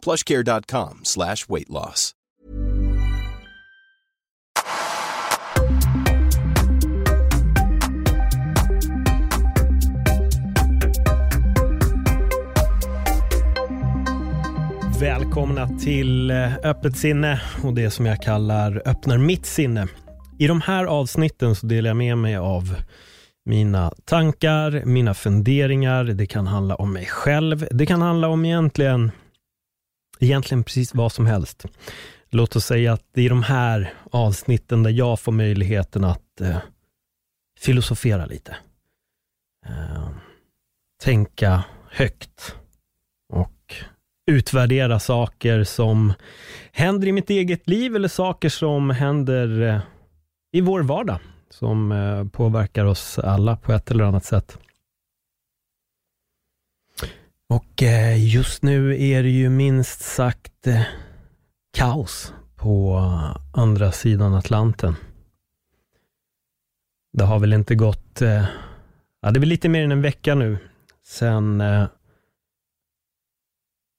plushcare.com slash weight loss. Välkomna till eh, Öppet sinne och det som jag kallar Öppnar mitt sinne. I de här avsnitten så delar jag med mig av mina tankar, mina funderingar. Det kan handla om mig själv. Det kan handla om egentligen, egentligen precis vad som helst. Låt oss säga att det är de här avsnitten där jag får möjligheten att eh, filosofera lite. Eh, tänka högt och utvärdera saker som händer i mitt eget liv eller saker som händer eh, i vår vardag som eh, påverkar oss alla på ett eller annat sätt. Och eh, just nu är det ju minst sagt eh, kaos på andra sidan Atlanten. Det har väl inte gått, eh, ja det är väl lite mer än en vecka nu sen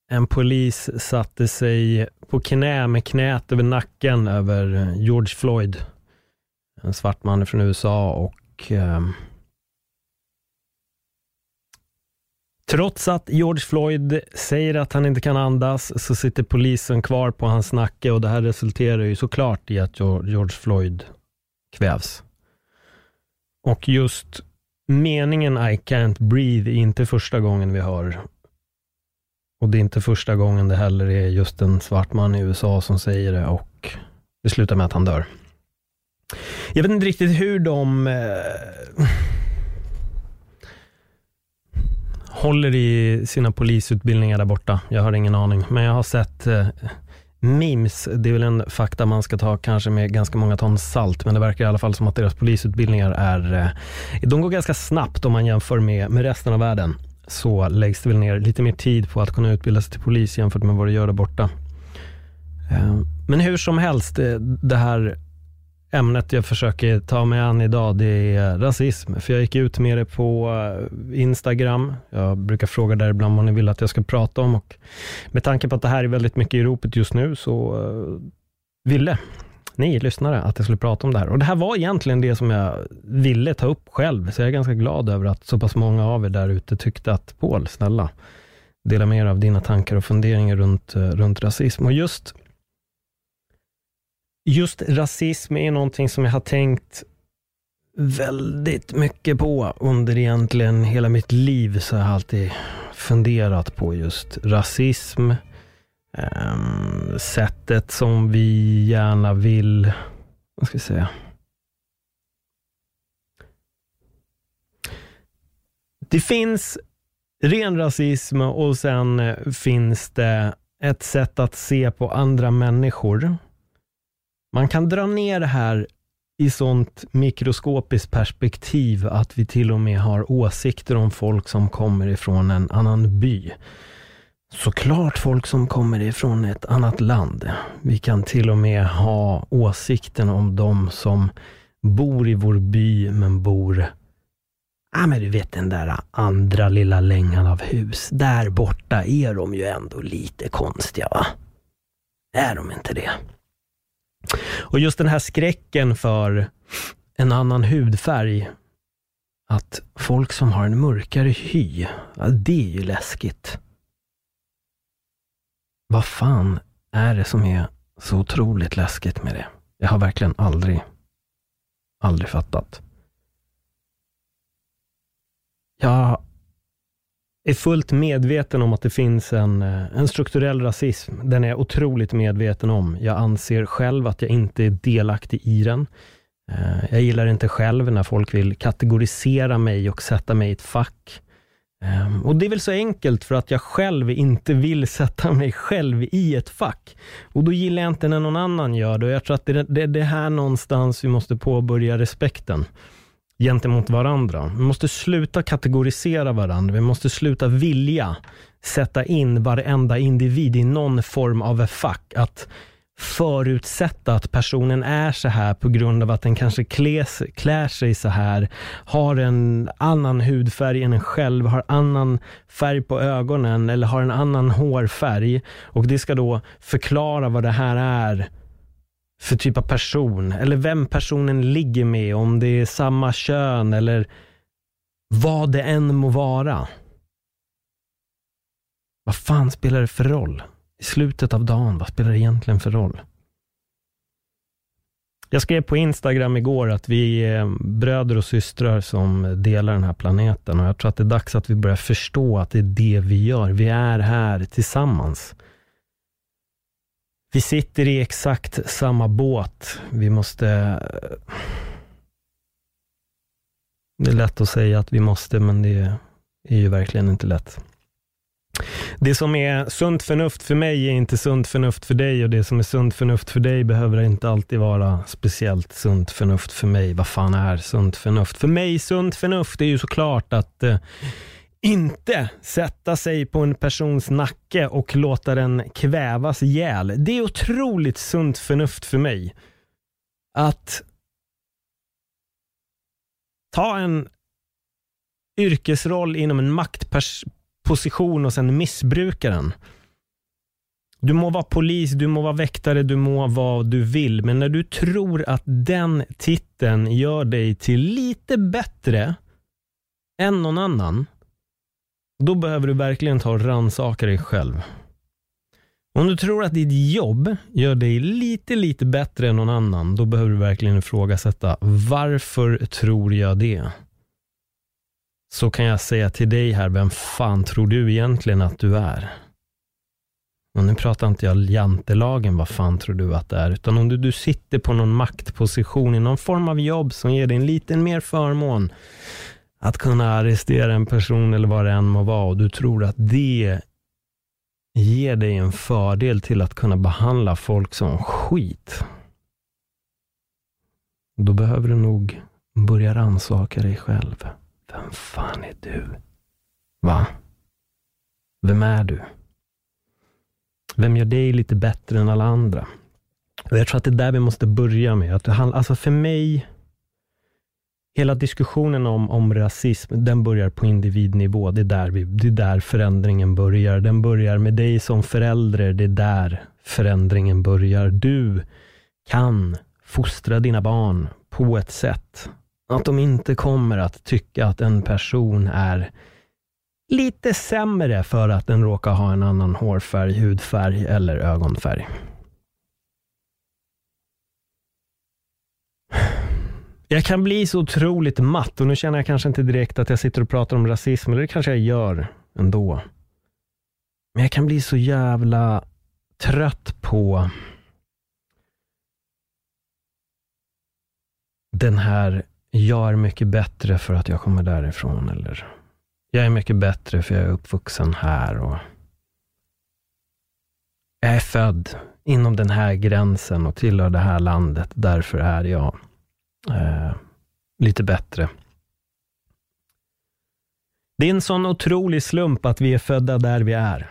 en polis satte sig på knä med knät över nacken över George Floyd. En svart man från USA och eh, Trots att George Floyd säger att han inte kan andas så sitter polisen kvar på hans nacke och det här resulterar ju såklart i att George Floyd kvävs. Och just meningen I can't breathe är inte första gången vi hör och det är inte första gången det heller är just en svart man i USA som säger det och det slutar med att han dör. Jag vet inte riktigt hur de eh, håller i sina polisutbildningar där borta. Jag har ingen aning, men jag har sett eh, memes. Det är väl en fakta man ska ta kanske med ganska många ton salt, men det verkar i alla fall som att deras polisutbildningar är, eh, de går ganska snabbt om man jämför med, med resten av världen så läggs det väl ner lite mer tid på att kunna utbilda sig till polis jämfört med vad det gör där borta. Eh, men hur som helst, eh, det här ämnet jag försöker ta mig an idag, det är rasism. För jag gick ut med det på eh, Instagram. Jag brukar fråga där ibland vad ni vill att jag ska prata om och med tanke på att det här är väldigt mycket i ropet just nu så eh, ville ni lyssnare att jag skulle prata om det här. Och det här var egentligen det som jag ville ta upp själv, så jag är ganska glad över att så pass många av er där ute tyckte att Paul, snälla, dela med er av dina tankar och funderingar runt, eh, runt rasism. Och just, just rasism är någonting som jag har tänkt väldigt mycket på under egentligen hela mitt liv, så jag har alltid funderat på just rasism, Um, sättet som vi gärna vill, vad ska jag säga? Det finns ren rasism och sen finns det ett sätt att se på andra människor. Man kan dra ner det här i sånt mikroskopiskt perspektiv att vi till och med har åsikter om folk som kommer ifrån en annan by. Såklart folk som kommer ifrån ett annat land. Vi kan till och med ha åsikten om de som bor i vår by men bor Ja, ah, men du vet den där andra lilla längan av hus. Där borta är de ju ändå lite konstiga, va? Är de inte det? Och just den här skräcken för en annan hudfärg, att folk som har en mörkare hy, ja, det är ju läskigt. Vad fan är det som är så otroligt läskigt med det? Jag har verkligen aldrig, aldrig fattat. Jag är fullt medveten om att det finns en, eh, en strukturell rasism. Den är jag otroligt medveten om. Jag anser själv att jag inte är delaktig i den. Eh, jag gillar inte själv när folk vill kategorisera mig och sätta mig i ett fack. Ehm, och det är väl så enkelt för att jag själv inte vill sätta mig själv i ett fack. Och då gillar jag inte när någon annan gör det. Och jag tror att det är det här någonstans vi måste påbörja respekten gentemot varandra. Vi måste sluta kategorisera varandra. Vi måste sluta vilja sätta in varenda individ i någon form av fack. Att förutsätta att personen är så här på grund av att den kanske kläs, klär sig så här, har en annan hudfärg än en själv, har annan färg på ögonen eller har en annan hårfärg. Och det ska då förklara vad det här är för typ av person, eller vem personen ligger med, om det är samma kön eller vad det än må vara. Vad fan spelar det för roll? I slutet av dagen, vad spelar det egentligen för roll? Jag skrev på Instagram igår att vi är bröder och systrar som delar den här planeten och jag tror att det är dags att vi börjar förstå att det är det vi gör. Vi är här tillsammans. Vi sitter i exakt samma båt. Vi måste... Det är lätt att säga att vi måste, men det är ju verkligen inte lätt. Det som är sunt förnuft för mig är inte sunt förnuft för dig och det som är sunt förnuft för dig behöver inte alltid vara speciellt sunt förnuft för mig. Vad fan är sunt förnuft? För mig, sunt förnuft är ju såklart att eh, inte sätta sig på en persons nacke och låta den kvävas ihjäl. Det är otroligt sunt förnuft för mig. Att ta en yrkesroll inom en maktposition och sen missbruka den. Du må vara polis, du må vara väktare, du må vara vad du vill, men när du tror att den titeln gör dig till lite bättre än någon annan, då behöver du verkligen ta och rannsaka dig själv. Om du tror att ditt jobb gör dig lite, lite bättre än någon annan, då behöver du verkligen ifrågasätta varför tror jag det? Så kan jag säga till dig här, vem fan tror du egentligen att du är? Och nu pratar inte jag jantelagen, vad fan tror du att det är? Utan om du, du sitter på någon maktposition i någon form av jobb som ger dig en liten mer förmån, att kunna arrestera en person eller vad det än må vara och du tror att det ger dig en fördel till att kunna behandla folk som skit. Då behöver du nog börja rannsaka dig själv. Vem fan är du? Va? Vem är du? Vem gör dig lite bättre än alla andra? Och jag tror att det är där vi måste börja med. Att det handlar, alltså för mig hela diskussionen om, om rasism, den börjar på individnivå. Det är, där vi, det är där förändringen börjar. Den börjar med dig som förälder. Det är där förändringen börjar. Du kan fostra dina barn på ett sätt att de inte kommer att tycka att en person är lite sämre för att den råkar ha en annan hårfärg, hudfärg eller ögonfärg. Jag kan bli så otroligt matt och nu känner jag kanske inte direkt att jag sitter och pratar om rasism, eller det kanske jag gör ändå. Men jag kan bli så jävla trött på den här, jag är mycket bättre för att jag kommer därifrån, eller jag är mycket bättre för jag är uppvuxen här och jag är född inom den här gränsen och tillhör det här landet, därför är jag eh, lite bättre. Det är en sån otrolig slump att vi är födda där vi är.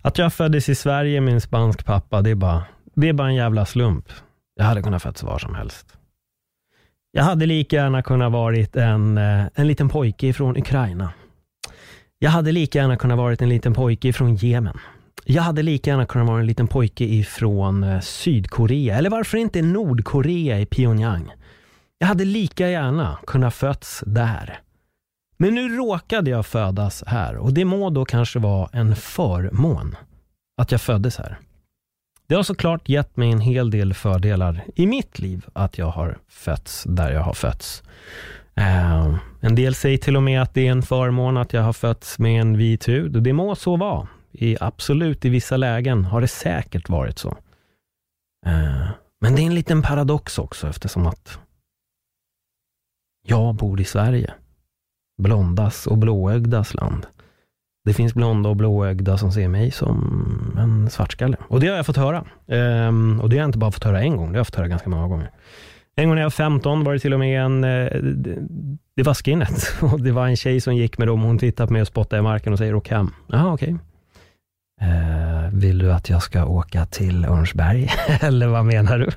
Att jag föddes i Sverige med en spansk pappa, det är bara, det är bara en jävla slump. Jag hade kunnat fötts var som helst. Jag hade lika gärna kunnat varit en, eh, en liten pojke från Ukraina. Jag hade lika gärna kunnat varit en liten pojke från Jemen. Jag hade lika gärna kunnat vara en liten pojke ifrån eh, Sydkorea, eller varför inte Nordkorea i Pyongyang. Jag hade lika gärna kunnat fötts där. Men nu råkade jag födas här och det må då kanske vara en förmån att jag föddes här. Det har såklart gett mig en hel del fördelar i mitt liv att jag har fötts där jag har fötts. Uh, en del säger till och med att det är en förmån att jag har fötts med en vit hud och det må så vara i absolut i vissa lägen har det säkert varit så. Eh, men det är en liten paradox också eftersom att jag bor i Sverige. blondas och blåögdas land. Det finns blonda och blåögda som ser mig som en svartskalle. Och det har jag fått höra. Ehm, och det har jag inte bara fått höra en gång, det har jag fått höra ganska många gånger. En gång när jag var 15 var det till och med en, eh, det var skinnet. Och det var en tjej som gick med dem. Hon tittade på mig och spottade i marken och säger åk hem. Jaha, okej. Okay. Eh, vill du att jag ska åka till Örnsberg? Eller vad menar du?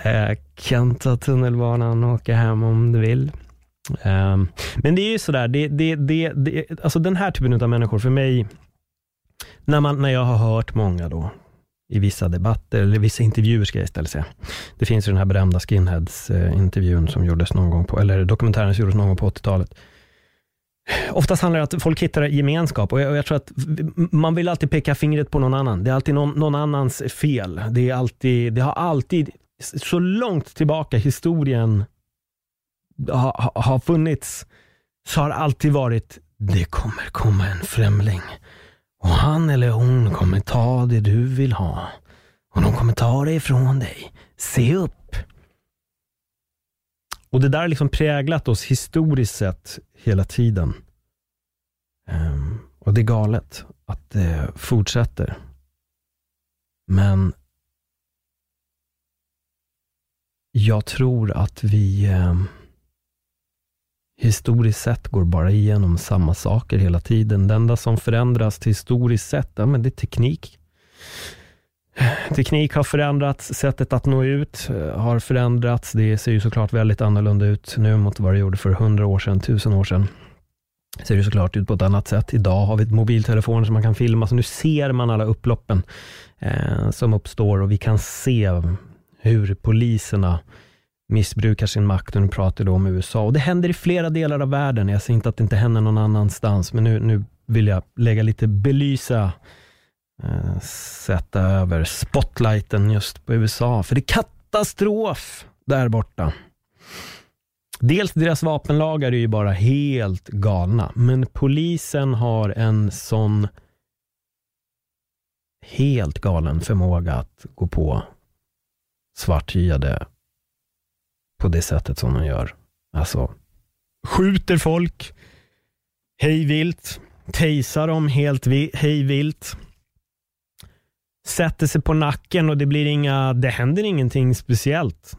eh, kan ta tunnelbanan och åka hem om du vill. Eh, men det är ju sådär, det, det, det, det, alltså den här typen av människor, för mig, när, man, när jag har hört många då, i vissa debatter, eller vissa intervjuer ska jag istället säga. Det finns ju den här berömda Skinheads-intervjun eh, som gjordes någon gång på, eller dokumentären som gjordes någon gång på 80-talet. Oftast handlar det om att folk hittar gemenskap och jag, och jag, tror att man vill alltid peka fingret på någon annan. Det är alltid någon, någon annans fel. Det, är alltid, det har alltid, så långt tillbaka historien har, har funnits, så har det alltid varit, det kommer komma en främling. Och han eller hon kommer ta det du vill ha. Och de kommer ta det ifrån dig. Se upp! Och det där har liksom präglat oss historiskt sett hela tiden. Ehm, och det är galet att det fortsätter. Men jag tror att vi ehm, historiskt sett går bara igenom samma saker hela tiden. Det enda som förändras historiskt sett, ja, men det är teknik. Teknik har förändrats, sättet att nå ut eh, har förändrats. Det ser ju såklart väldigt annorlunda ut nu mot vad det gjorde för hundra år sedan, tusen år sedan. Ser det såklart ut på ett annat sätt. Idag har vi mobiltelefoner som man kan filma, så nu ser man alla upploppen eh, som uppstår och vi kan se hur poliserna missbrukar sin makt och nu pratar då om USA. Och det händer i flera delar av världen. Jag säger inte att det inte händer någon annanstans, men nu, nu vill jag lägga lite belysa, eh, sätta över spotlighten just på USA. För det är katastrof där borta. Dels deras vapenlagar är ju bara helt galna, men polisen har en sån helt galen förmåga att gå på svarthyade på det sättet som de gör. Alltså, skjuter folk hej vilt. tejsar dem helt hej vilt. sätter sig på nacken och det blir inga, det händer ingenting speciellt.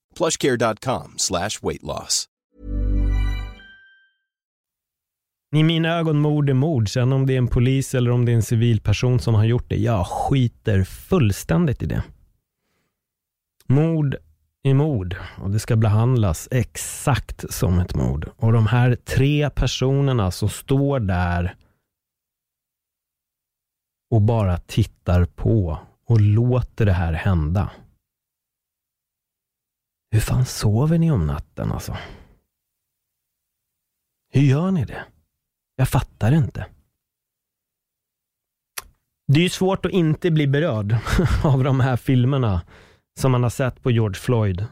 plushcare.com slash weight loss. I mina ögon mord är mord. Sen om det är en polis eller om det är en civilperson som har gjort det, jag skiter fullständigt i det. Mord är mord och det ska behandlas exakt som ett mord. Och de här tre personerna som står där och bara tittar på och låter det här hända. Hur fan sover ni om natten alltså? Hur gör ni det? Jag fattar inte. Det är ju svårt att inte bli berörd av de här filmerna som man har sett på George Floyd.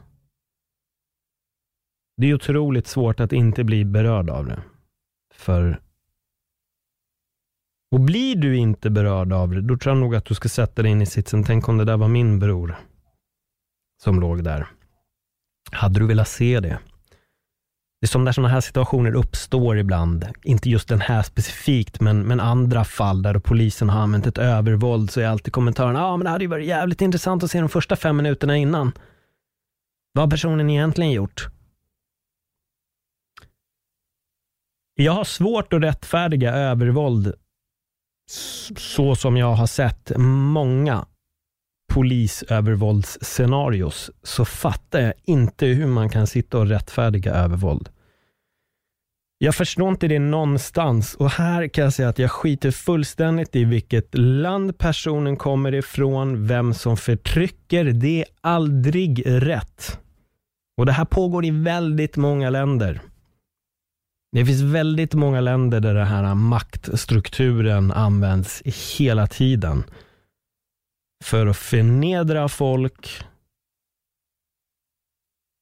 Det är otroligt svårt att inte bli berörd av det. För och blir du inte berörd av det, då tror jag nog att du ska sätta dig in i sitsen. Tänk om det där var min bror som låg där. Hade du velat se det? Det är som när sådana här situationer uppstår ibland, inte just den här specifikt, men, men andra fall där polisen har använt ett övervåld, så är alltid kommentaren, ja ah, men det hade ju varit jävligt intressant att se de första fem minuterna innan. Vad har personen egentligen gjort? Jag har svårt att rättfärdiga övervåld så som jag har sett många polisövervåldsscenarios så fattar jag inte hur man kan sitta och rättfärdiga övervåld. Jag förstår inte det någonstans och här kan jag säga att jag skiter fullständigt i vilket land personen kommer ifrån, vem som förtrycker. Det är aldrig rätt. Och Det här pågår i väldigt många länder. Det finns väldigt många länder där den här maktstrukturen används hela tiden för att förnedra folk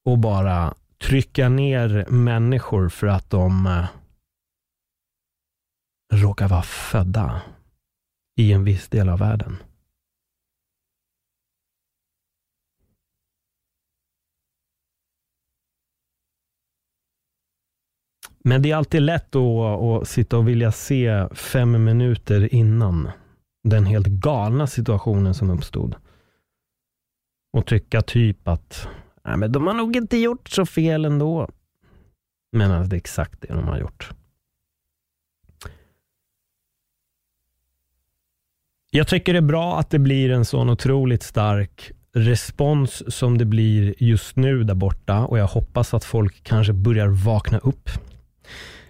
och bara trycka ner människor för att de eh, råkar vara födda i en viss del av världen. Men det är alltid lätt att, att sitta och vilja se fem minuter innan den helt galna situationen som uppstod. Och tycka typ att Nej, men de har nog inte gjort så fel ändå. Men det är exakt det de har gjort. Jag tycker det är bra att det blir en sån otroligt stark respons som det blir just nu där borta och jag hoppas att folk kanske börjar vakna upp.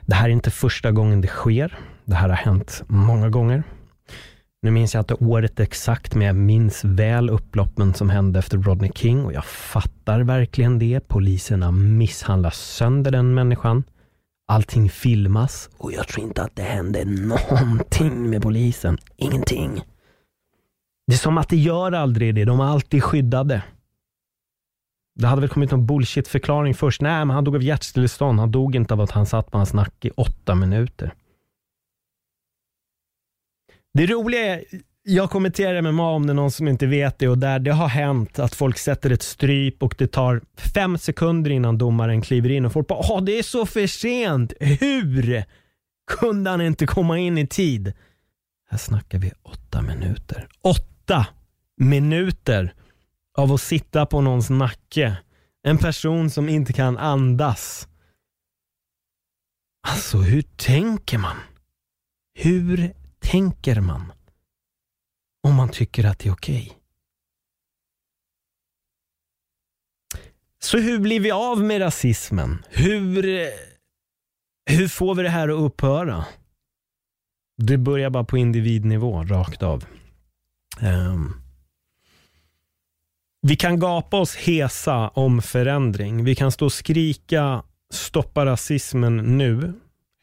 Det här är inte första gången det sker. Det här har hänt många gånger. Nu minns jag inte året exakt, men jag minns väl upploppen som hände efter Rodney King och jag fattar verkligen det. Poliserna misshandlar sönder den människan. Allting filmas och jag tror inte att det hände någonting med polisen. Ingenting. Det är som att det gör aldrig det. De är alltid skyddade. Det hade väl kommit någon bullshit-förklaring först. Nej, men han dog av hjärtstillestånd. Han dog inte av att han satt på hans nacke i åtta minuter. Det roliga är, jag kommenterar MMA om det är någon som inte vet det och där det har hänt att folk sätter ett stryp och det tar fem sekunder innan domaren kliver in och folk bara Åh, det är så för sent. Hur kunde han inte komma in i tid? Här snackar vi åtta minuter. Åtta minuter av att sitta på någons nacke. En person som inte kan andas. Alltså, hur tänker man? Hur tänker man om man tycker att det är okej? Okay? Så hur blir vi av med rasismen? Hur, hur får vi det här att upphöra? Det börjar bara på individnivå, rakt av. Um, vi kan gapa oss hesa om förändring. Vi kan stå och skrika stoppa rasismen nu,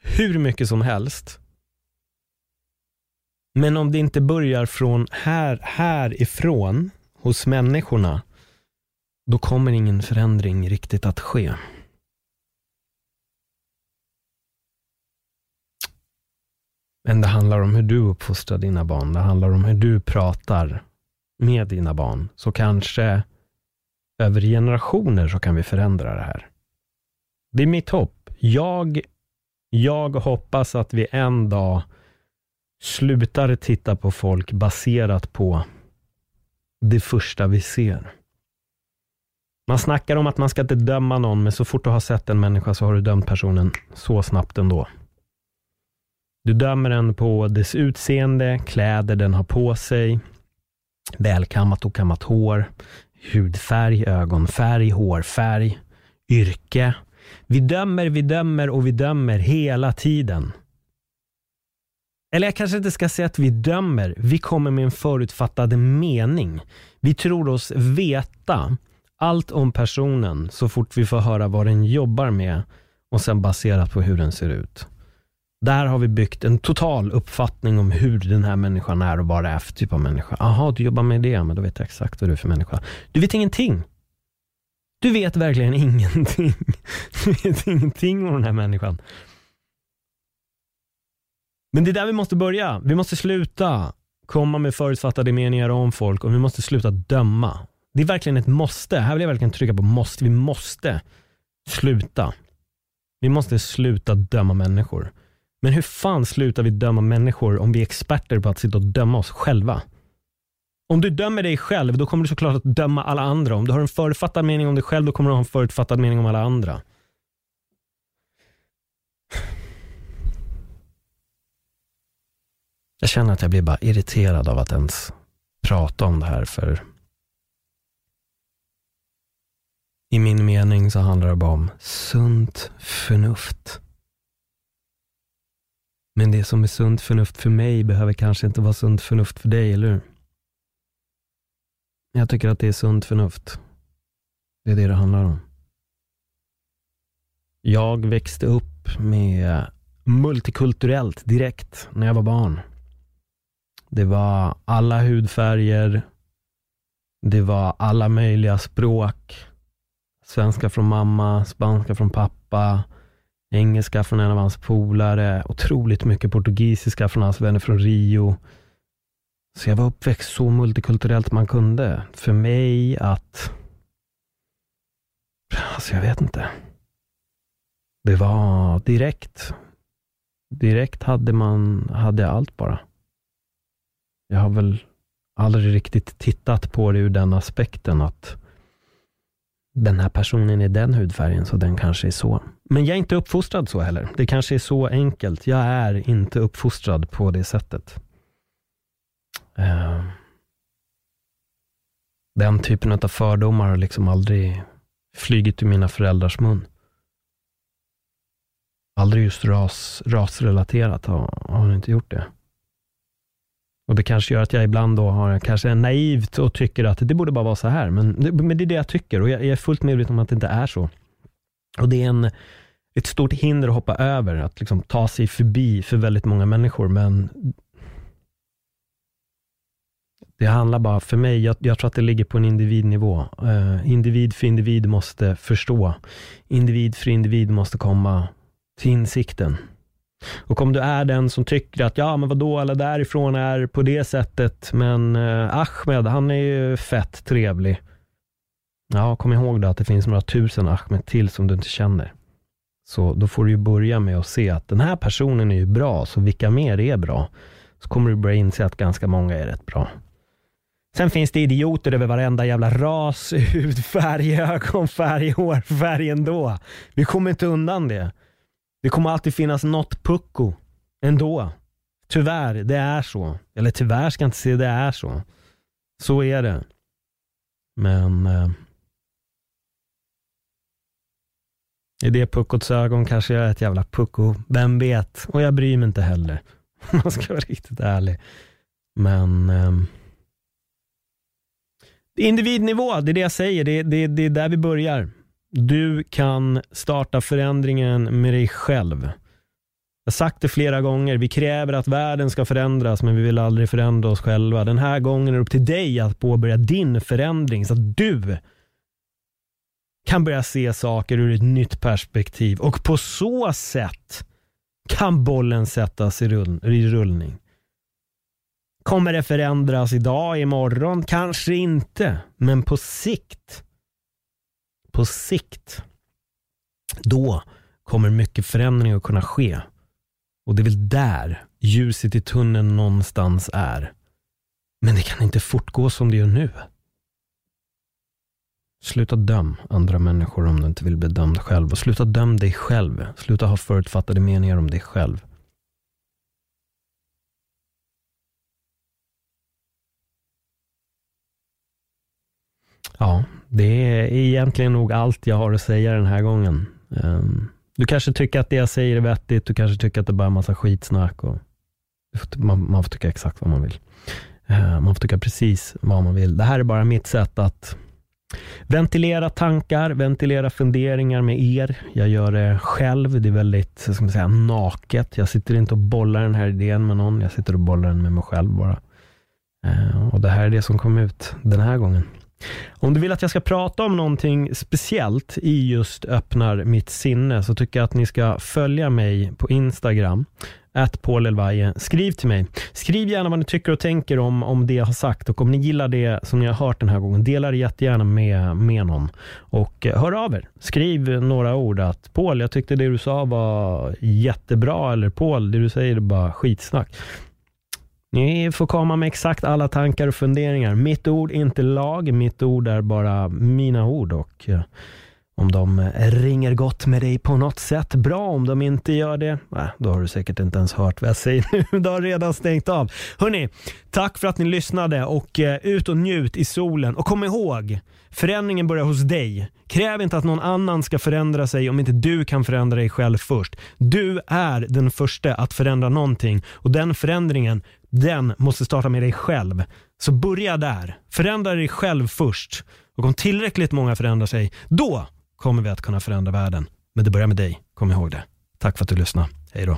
hur mycket som helst. Men om det inte börjar från här, härifrån, hos människorna, då kommer ingen förändring riktigt att ske. Men det handlar om hur du uppfostrar dina barn. Det handlar om hur du pratar med dina barn. Så kanske över generationer så kan vi förändra det här. Det är mitt hopp. Jag, jag hoppas att vi en dag slutar titta på folk baserat på det första vi ser. Man snackar om att man ska inte döma någon, men så fort du har sett en människa så har du dömt personen så snabbt ändå. Du dömer den på dess utseende, kläder den har på sig, välkammat och kammat hår, hudfärg, ögonfärg, hårfärg, yrke. Vi dömer, vi dömer och vi dömer hela tiden. Eller jag kanske inte ska säga att vi dömer. Vi kommer med en förutfattad mening. Vi tror oss veta allt om personen så fort vi får höra vad den jobbar med och sen baserat på hur den ser ut. Där har vi byggt en total uppfattning om hur den här människan är och vad det är för typ av människa. Jaha, du jobbar med det, men då vet jag exakt vad du är för människa. Du vet ingenting. Du vet verkligen ingenting. Du vet ingenting om den här människan. Men det är där vi måste börja. Vi måste sluta komma med förutfattade meningar om folk och vi måste sluta döma. Det är verkligen ett måste. Här vill jag verkligen trycka på måste. Vi måste sluta. Vi måste sluta döma människor. Men hur fan slutar vi döma människor om vi är experter på att sitta och döma oss själva? Om du dömer dig själv, då kommer du såklart att döma alla andra. Om du har en förutfattad mening om dig själv, då kommer du ha en förutfattad mening om alla andra. Jag känner att jag blir bara irriterad av att ens prata om det här för i min mening så handlar det bara om sunt förnuft. Men det som är sunt förnuft för mig behöver kanske inte vara sunt förnuft för dig, eller hur? Jag tycker att det är sunt förnuft. Det är det det handlar om. Jag växte upp med multikulturellt direkt när jag var barn. Det var alla hudfärger. Det var alla möjliga språk. Svenska från mamma, spanska från pappa, engelska från en av hans polare, otroligt mycket portugisiska från hans vänner från Rio. Så jag var uppväxt så multikulturellt man kunde. För mig att... Alltså jag vet inte. Det var direkt. Direkt hade man, hade jag allt bara. Jag har väl aldrig riktigt tittat på det ur den aspekten att den här personen är den hudfärgen, så den kanske är så. Men jag är inte uppfostrad så heller. Det kanske är så enkelt. Jag är inte uppfostrad på det sättet. Eh, den typen av fördomar har liksom aldrig flygit ur mina föräldrars mun. Aldrig just ras, rasrelaterat har, har inte gjort det. Och Det kanske gör att jag ibland då har kanske är naivt och tycker att det borde bara vara så här. Men, men det är det jag tycker och jag, jag är fullt medveten om att det inte är så. Och Det är en, ett stort hinder att hoppa över, att liksom ta sig förbi för väldigt många människor. Men det handlar bara, för mig, jag, jag tror att det ligger på en individnivå. Uh, individ för individ måste förstå. Individ för individ måste komma till insikten. Och om du är den som tycker att, ja men vadå, alla därifrån är på det sättet, men eh, Ahmed, han är ju fett trevlig. Ja, kom ihåg då att det finns några tusen Ahmed till som du inte känner. Så då får du ju börja med att se att den här personen är ju bra, så vilka mer är bra? Så kommer du börja inse att ganska många är rätt bra. Sen finns det idioter över varenda jävla ras, hudfärg, ögonfärg, hårfärg ändå. Vi kommer inte undan det. Det kommer alltid finnas något pucko ändå. Tyvärr, det är så. Eller tyvärr ska jag inte säga det är så. Så är det. Men eh, i det puckots ögon kanske jag är ett jävla pucko. Vem vet? Och jag bryr mig inte heller. Om man ska vara riktigt ärlig. Men eh, individnivå, det är det jag säger. Det, det, det är där vi börjar. Du kan starta förändringen med dig själv. Jag har sagt det flera gånger, vi kräver att världen ska förändras men vi vill aldrig förändra oss själva. Den här gången är det upp till dig att påbörja din förändring så att du kan börja se saker ur ett nytt perspektiv och på så sätt kan bollen sättas i, rull i rullning. Kommer det förändras idag, imorgon? Kanske inte, men på sikt på sikt, då kommer mycket förändring att kunna ske. Och det är väl där ljuset i tunneln någonstans är. Men det kan inte fortgå som det gör nu. Sluta döm andra människor om du inte vill bli dömd själv. Och sluta döm dig själv. Sluta ha förutfattade meningar om dig själv. Ja, det är egentligen nog allt jag har att säga den här gången. Ehm, du kanske tycker att det jag säger är vettigt, du kanske tycker att det bara är en massa skitsnack. Och man, man får tycka exakt vad man vill. Ehm, man får tycka precis vad man vill. Det här är bara mitt sätt att ventilera tankar, ventilera funderingar med er. Jag gör det själv. Det är väldigt ska man säga, naket. Jag sitter inte och bollar den här idén med någon. Jag sitter och bollar den med mig själv bara. Ehm, och Det här är det som kom ut den här gången. Om du vill att jag ska prata om någonting speciellt i just öppnar mitt sinne så tycker jag att ni ska följa mig på Instagram att Paul Elvaje. Skriv till mig. Skriv gärna vad ni tycker och tänker om, om det jag har sagt och om ni gillar det som ni har hört den här gången, dela det jättegärna med, med någon. Och eh, hör av er. Skriv några ord att Paul, jag tyckte det du sa var jättebra eller Paul, det du säger är bara skitsnack. Ni får komma med exakt alla tankar och funderingar. Mitt ord är inte lag, mitt ord är bara mina ord. Och, eh, Om de eh, ringer gott med dig på något sätt, bra. Om de inte gör det, då har du säkert inte ens hört vad jag säger nu. Du har redan stängt av. Hörni, tack för att ni lyssnade och eh, ut och njut i solen. Och kom ihåg, förändringen börjar hos dig. Kräv inte att någon annan ska förändra sig om inte du kan förändra dig själv först. Du är den första att förändra någonting och den förändringen, den måste starta med dig själv. Så börja där. Förändra dig själv först. Och om tillräckligt många förändrar sig, då kommer vi att kunna förändra världen. Men det börjar med dig, kom ihåg det. Tack för att du lyssnade. Hej då.